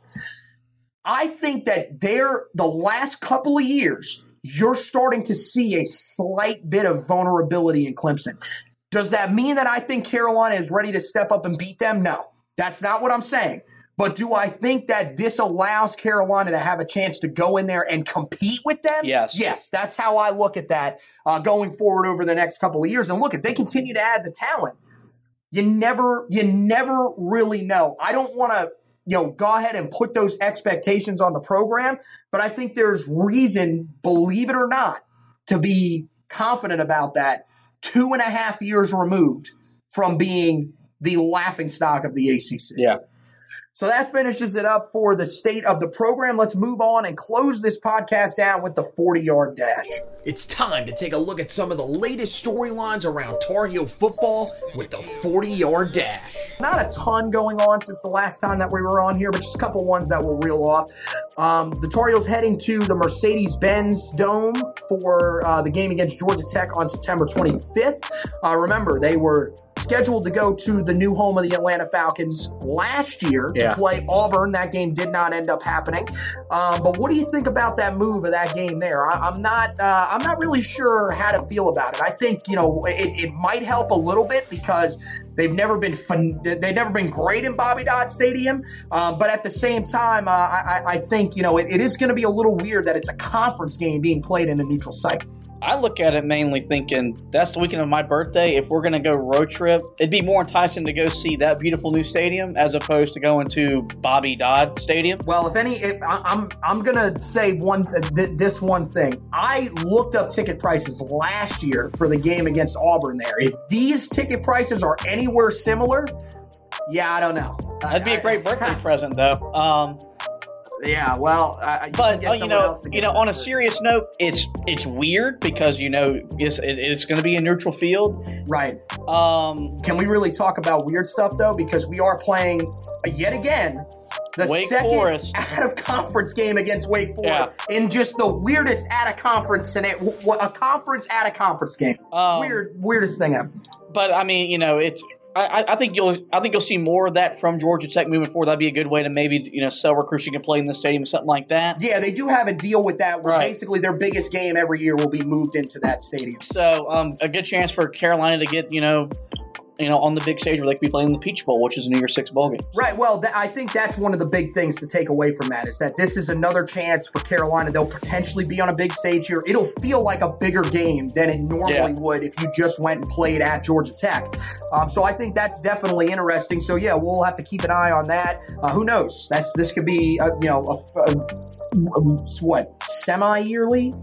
I think that they're the last couple of years, you're starting to see a slight bit of vulnerability in Clemson. Does that mean that I think Carolina is ready to step up and beat them? No, that's not what I'm saying. But do I think that this allows Carolina to have a chance to go in there and compete with them? Yes. Yes, that's how I look at that uh, going forward over the next couple of years. And look, if they continue to add the talent, you never, you never really know. I don't want to, you know, go ahead and put those expectations on the program, but I think there's reason, believe it or not, to be confident about that. Two and a half years removed from being the laughing stock of the ACC. Yeah. So that finishes it up for the state of the program. Let's move on and close this podcast down with the 40 yard dash. It's time to take a look at some of the latest storylines around Tar Heel football with the 40 yard dash. Not a ton going on since the last time that we were on here, but just a couple ones that we'll reel off. Um, the Tar Heels heading to the Mercedes Benz Dome for uh, the game against Georgia Tech on September 25th. Uh, remember, they were scheduled to go to the new home of the Atlanta Falcons last year Yeah. to play Auburn. That game did not end up happening. Um, but what do you think about that move of that game there? I, I'm not. Uh, I'm not really sure how to feel about it. I think you know it, it might help a little bit because they've never been fun. They've never been great in Bobby Dodd Stadium. Um, but at the same time, uh, I, I- I think you know it, it is going to be a little weird that it's a conference game being played in a neutral site. I look at it mainly thinking that's the weekend of my birthday. If we're gonna go road trip, it'd be more enticing to go see that beautiful new stadium as opposed to going to Bobby Dodd Stadium. Well, if any, if, I, I'm I'm gonna say one th- this one thing. I looked up ticket prices last year for the game against Auburn. There, if these ticket prices are anywhere similar, yeah, I don't know. That'd be a great birthday present, though. Um, Yeah, well, I, I- you but uh, you know, you know, on a serious note, it's it's weird because you know it's it, it's going to be a neutral field. right. Um, Can we really talk about weird stuff though? Because we are playing uh, yet again the Wake second Forest. out of conference game against Wake Forest in just the weirdest out of conference scenario. A conference out of conference game. um, Weird, weirdest thing ever. but I mean, you know, it's. I, I- think you'll. I think you'll see more of that from Georgia Tech moving forward. That'd be a good way to maybe you know sell recruits you can play in the stadium or something like that. Yeah, they do have a deal with that where Right. basically their biggest game every year will be moved into that stadium. So um, a good chance for Carolina to get you know, you know, on the big stage where they could be playing the Peach Bowl, which is a New Year's Six bowl game. Right. Well, th- I think that's one of the big things to take away from that is that this is another chance for Carolina. They'll potentially be on a big stage here. It'll feel like a bigger game than it normally Yeah. would if you just went and played at Georgia Tech. Um, so I think that's definitely interesting. So yeah, we'll have to keep an eye on that. Uh, who knows? That's this could be uh, you know a, a, a- what semi yearly.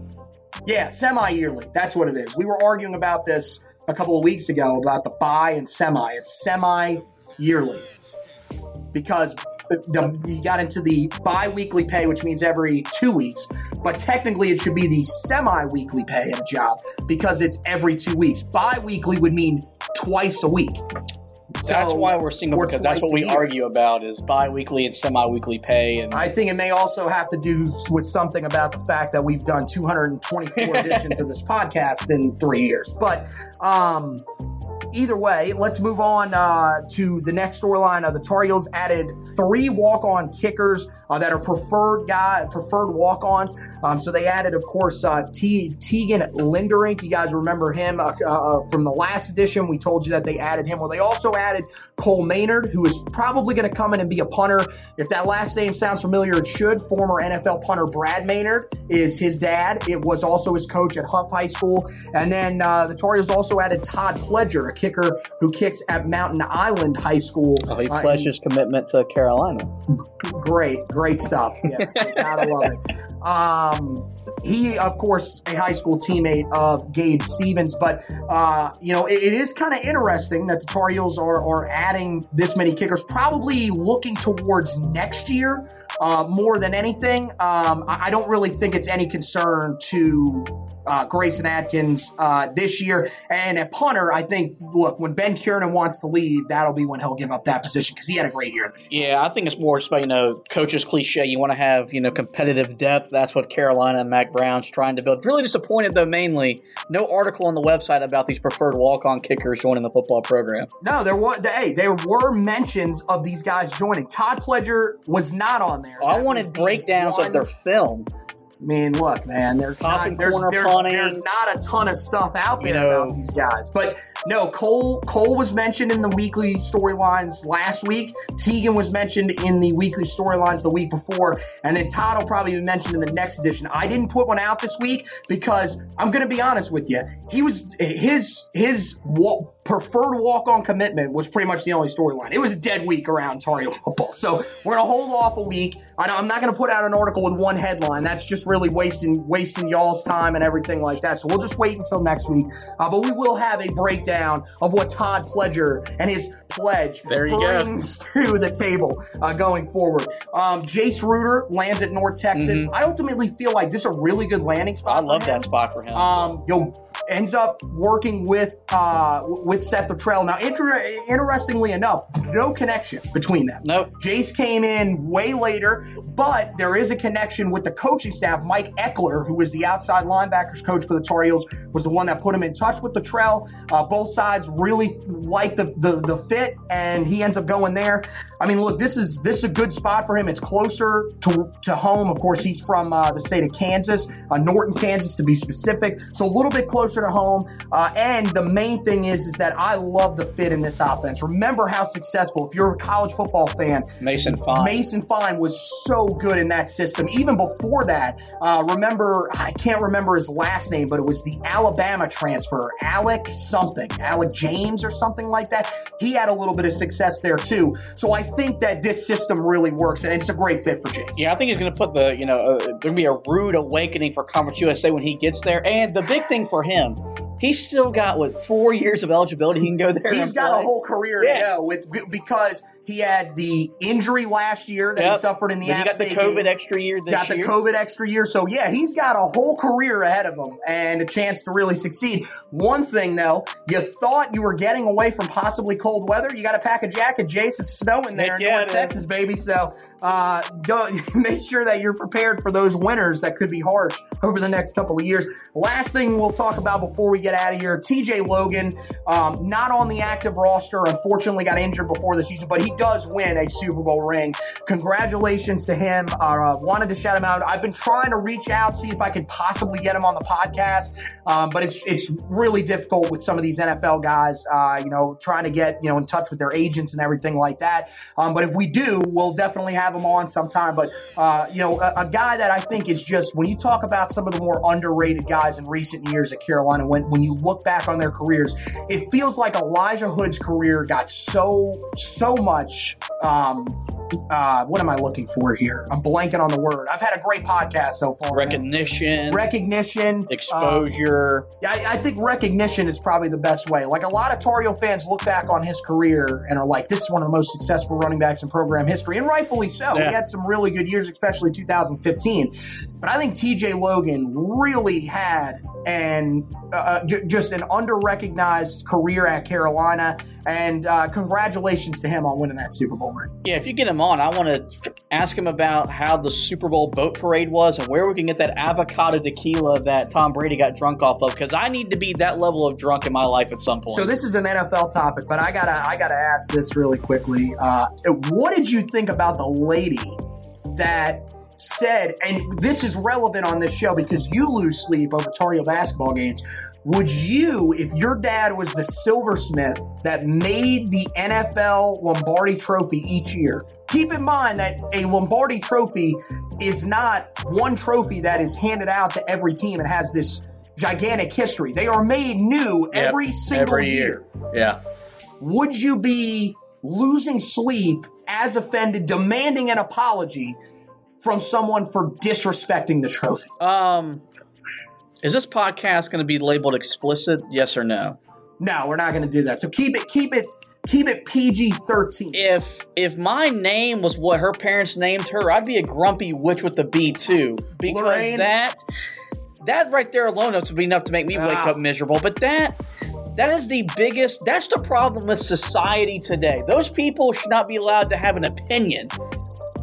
Yeah, semi yearly. That's what it is. We were arguing about this a couple of weeks ago about the buy and semi. It's semi yearly because the, the, you got into the bi-weekly pay, which means every two weeks. But technically, it should be the semi-weekly pay at a job because it's every two weeks. Bi-weekly would mean twice a week. That's So- why we're single or because that's what we argue about is bi-weekly and semi-weekly pay and I think it may also have to do with something about the fact that we've done 224 editions of this podcast in three years. But um, either way, let's move on uh, to the next storyline. Uh, the Tar Heels added three walk-on kickers uh, that are preferred guy preferred walk-ons. Um, so they added, of course, uh, T- Tegan Linderink. You guys remember him uh, uh, from the last edition. We told you that they added him. Well, they also added Cole Maynard, who is probably going to come in and be a punter. If that last name sounds familiar, it should. Former NFL punter Brad Maynard is his dad. It was also his coach at Huff High School. And then uh, the Heels also added Todd Pledger, a kicker who kicks at Mountain Island High School. oh, he uh, pledged his commitment to Carolina. great, great stuff. Yeah, gotta love it. Um, he, of course, a high school teammate of Gabe Stevens, but uh, you know it, it is kind of interesting that the Tar Heels are, are adding this many kickers, probably looking towards next year uh, more than anything. Um, I, I don't really think it's any concern to uh, Grayson Atkins uh, this year. And at punter, I think, look, when Ben Kiernan wants to leave, that'll be when he'll give up that position because he had a great year this year. Yeah, I think it's more just about, you know, coaches cliche. You want to have, you know, competitive depth. That's what Carolina and Mack Brown's trying to build. Really disappointed, though, mainly. No article on the website about these preferred walk on kickers joining the football program. No, there was. Hey, there were mentions of these guys joining. Todd Pledger was not on there. I That was wanted breakdowns one- of their film. I mean, look, man. There's not there's there's, punting. there's not a ton of stuff out there You know. about these guys. But no, Cole Cole was mentioned in the weekly storylines last week. Tegan was mentioned in the weekly storylines the week before, and then Todd will probably be mentioned in the next edition. I didn't put one out this week because I'm going to be honest with you. He was his his preferred walk on commitment was pretty much the only storyline. It was a dead week around Tar Heel football, so we're going to hold off a week. I know I'm not going to put out an article with one headline. That's just really wasting wasting y'all's time and everything like that. So we'll just wait until next week. Uh, but we will have a breakdown of what Todd Pledger and his pledge There you go. brings to the table uh, going forward. Um, Jace Ruder lands at North Texas. I ultimately feel like this is a really good landing spot. Mm-hmm. I love that spot for him. Um, yo, ends up working with uh, with Seth Littrell. Now, inter- interestingly enough, no connection between them. Nope. Jace came in way later, but there is a connection with the coaching staff. Mike Ekeler, who was the outside linebackers coach for the Tar Heels, was the one that put him in touch with Littrell. Uh, both sides really like the, the the fit, and he ends up going there. I mean, look, this is this is a good spot for him. It's closer to, to home. Of course, he's from uh, the state of Kansas, uh, Norton, Kansas, to be specific. So a little bit closer to home. Uh, and the main thing is, is that I love the fit in this offense. Remember how successful, if you're a college football fan, Mason Fine. Mason Fine was so good in that system. Even before that, uh, remember, I can't remember his last name, but it was the Alabama transfer, Alec something, Alec James or something like that. He had a little bit of success there too. So I think that this system really works, and it's a great fit for James. Yeah, I think he's going to put the, you know, uh, there's going to be a rude awakening for Conference USA when he gets there. And the big thing for him, Um, he's still got, what, four years of eligibility. He can go there. He's got play. a whole career Yeah. to go with because he had the injury last year that he suffered in the he got the COVID game. extra year this got the year. COVID extra year. So yeah, he's got a whole career ahead of him and a chance to really succeed. One thing though, you thought you were getting away from possibly cold weather. You got to pack a jacket, Jace. It's snowing there Heck in yeah, North. Texas, baby. So uh, don't make sure that you're prepared for those winters that could be harsh over the next couple of years. Last thing we'll talk about before we get out of here, TJ Logan, um, not on the active roster. Unfortunately, got injured before the season, but he does win a Super Bowl ring. Congratulations to him. Uh, wanted to shout him out. I've been trying to reach out, see if I could possibly get him on the podcast, um, but it's it's really difficult with some of these NFL guys. Uh, you know, trying to get you know in touch with their agents and everything like that. Um, but if we do, we'll definitely have him on sometime. But uh, you know, a, a guy that I think is just when you talk about some of the more underrated guys in recent years at Carolina, when when you look back on their careers, it feels like Elijah Hood's career got so so much. Um, uh, what am I looking for here? I'm blanking on the word. I've had a great podcast so far. Recognition, Recognition, uh, exposure. yeah, I, I think recognition is probably the best way. Like a lot of Tar fans look back on his career and are like, "This is one of the most successful running backs in program history," and rightfully so. Yeah. He had some really good years, especially 2015. But I think T.J. Logan really had and uh, j- just an under-recognized career at Carolina. And uh, congratulations to him on winning that Super Bowl ring. Yeah, if you get him on, I want to ask him about how the Super Bowl boat parade was and where we can get that avocado tequila that Tom Brady got drunk off of. Because I need to be that level of drunk in my life at some point. So this is an NFL topic, but I gotta I gotta ask this really quickly. Uh, what did you think about the lady that said, and this is relevant on this show because you lose sleep over Tar Heel basketball games. Would you, if your dad was the silversmith that made the NFL Lombardi Trophy each year? Keep in mind that a Lombardi Trophy is not one trophy that is handed out to every team and has this gigantic history. They are made new Yep, every single every year. yeah. would you be losing sleep as offended, demanding an apology from someone for disrespecting the trophy? Um, is this podcast going to be labeled explicit? Yes or no? No, we're not going to do that. So keep it, keep it, keep it PG thirteen. If if my name was what her parents named her, I'd be a grumpy witch with the B too. Because Lorraine? that that right there alone would be enough to make me wake Ah. up miserable. But that that is the biggest that's the problem with society today. Those people should not be allowed to have an opinion.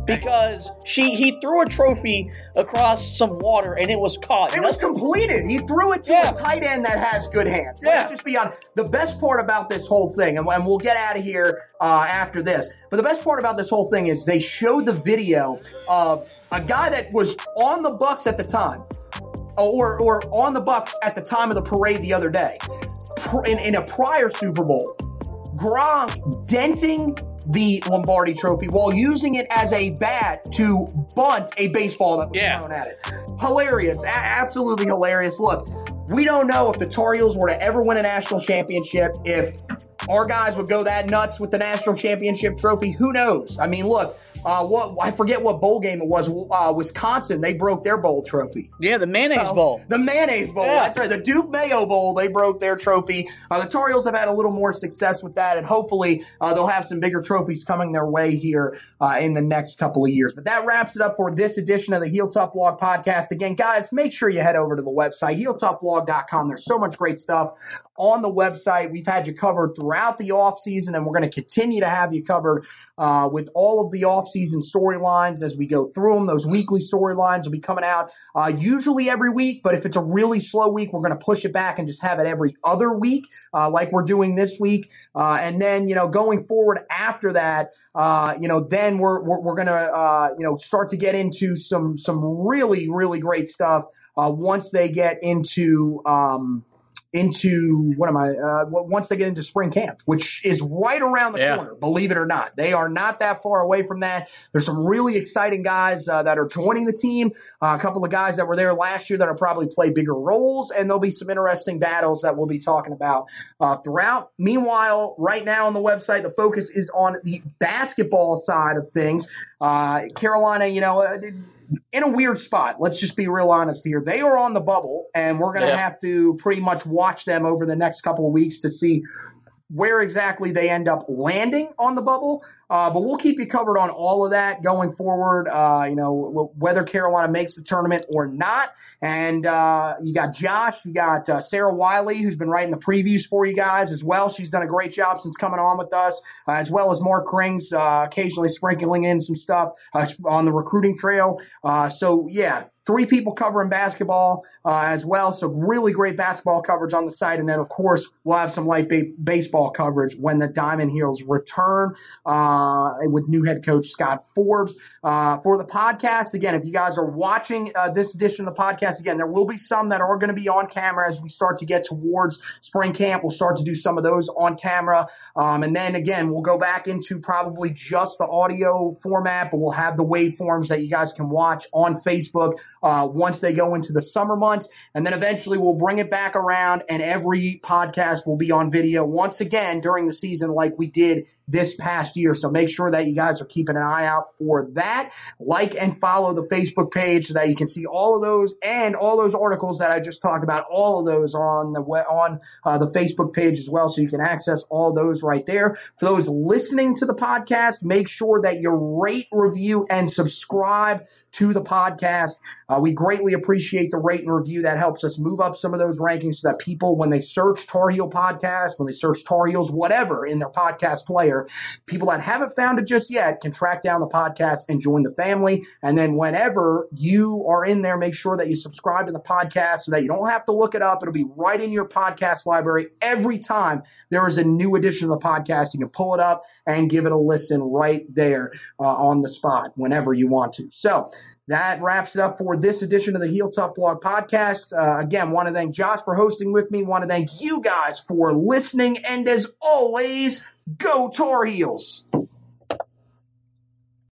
Because she he threw a trophy across some water and it was caught. It was completed. He threw it to Yeah. a tight end that has good hands. Yeah. Let's just be honest. The best part about this whole thing, and, and we'll get out of here uh, after this, but the best part about this whole thing is they showed the video of a guy that was on the Bucks at the time, or or on the Bucks at the time of the parade the other day, in, in a prior Super Bowl. Gronk denting the Lombardi Trophy while using it as a bat to bunt a baseball that was Yeah. thrown at it. Hilarious, a- absolutely hilarious. Look, we don't know if the Tar Heels were to ever win a national championship, if our guys would go that nuts with the national championship trophy. Who knows? I mean, look, uh, what I forget what bowl game it was. Uh, Wisconsin, they broke their bowl trophy. Yeah, the mayonnaise So, bowl. The mayonnaise bowl. Yeah. That's right. The Duke Mayo Bowl. They broke their trophy. Uh, the Heels have had a little more success with that, and hopefully uh, they'll have some bigger trophies coming their way here uh, in the next couple of years. But that wraps it up for this edition of the Heel Tough Blog podcast. Again, guys, make sure you head over to the website heeltoughblog.com. There's so much great stuff on the website. We've had you covered throughout the off season, and we're going to continue to have you covered uh, with all of the off season storylines as we go through them. Those weekly storylines will be coming out uh, usually every week, but if it's a really slow week, we're going to push it back and just have it every other week, uh, like we're doing this week. Uh, and then, you know, going forward after that, uh, you know, then we're we're, we're going to uh, you know start to get into some some really really great stuff once they get into. Um, into what am I? Uh, once they get into spring camp, which is right around the Yeah. corner, believe it or not, they are not that far away from that. There's some really exciting guys uh, that are joining the team. Uh, a couple of guys that were there last year that will probably play bigger roles, and there'll be some interesting battles that we'll be talking about uh, throughout. Meanwhile, right now on the website, the focus is on the basketball side of things. Uh, Carolina, you know. Uh, in a weird spot. Let's just be real honest here. They are on the bubble, and we're going to Yeah. have to pretty much watch them over the next couple of weeks to see where exactly they end up landing on the bubble. Uh, but we'll keep you covered on all of that going forward. Uh, you know whether Carolina makes the tournament or not. And uh, you got Josh, you got uh, Sarah Wiley, who's been writing the previews for you guys as well. She's done a great job since coming on with us, uh, as well as Mark Rings, uh, occasionally sprinkling in some stuff on the recruiting trail. Uh, so yeah, three people covering basketball uh, as well. So really great basketball coverage on the site, and then of course we'll have some light ba- baseball coverage when the Diamond Heels return uh, with new head coach Scott Forbes uh, for the podcast. Again, if you guys are watching uh, this edition of the podcast, again there will be some that are going to be on camera as we start to get towards spring camp. We'll start to do some of those on camera, um, and then again we'll go back into probably just the audio format, but we'll have the waveforms that you guys can watch on Facebook uh, once they go into the summer months. And then eventually we'll bring it back around and every podcast will be on video once again during the season like we did this past year. So make sure that you guys are keeping an eye out for that. Like and follow the Facebook page so that you can see all of those and all those articles that I just talked about, all of those on the on uh, the Facebook page as well. So you can access all those right there. For those listening to the podcast, make sure that you rate, review, and subscribe to the podcast. Uh, we greatly appreciate the rate and review. That helps us move up some of those rankings so that people, when they search Tar Heel Podcast, when they search Tar Heels, whatever in their podcast player, people that haven't found it just yet can track down the podcast and join the family. And then whenever you are in there, make sure that you subscribe to the podcast so that you don't have to look it up. It'll be right in your podcast library every time there is a new edition of the podcast. You can pull it up and give it a listen right there uh, on the spot whenever you want to. So that wraps it up for this edition of the Heel Tough Blog podcast. Uh, again, want to thank Josh for hosting with me. Want to thank you guys for listening. And as always, go Tar Heels.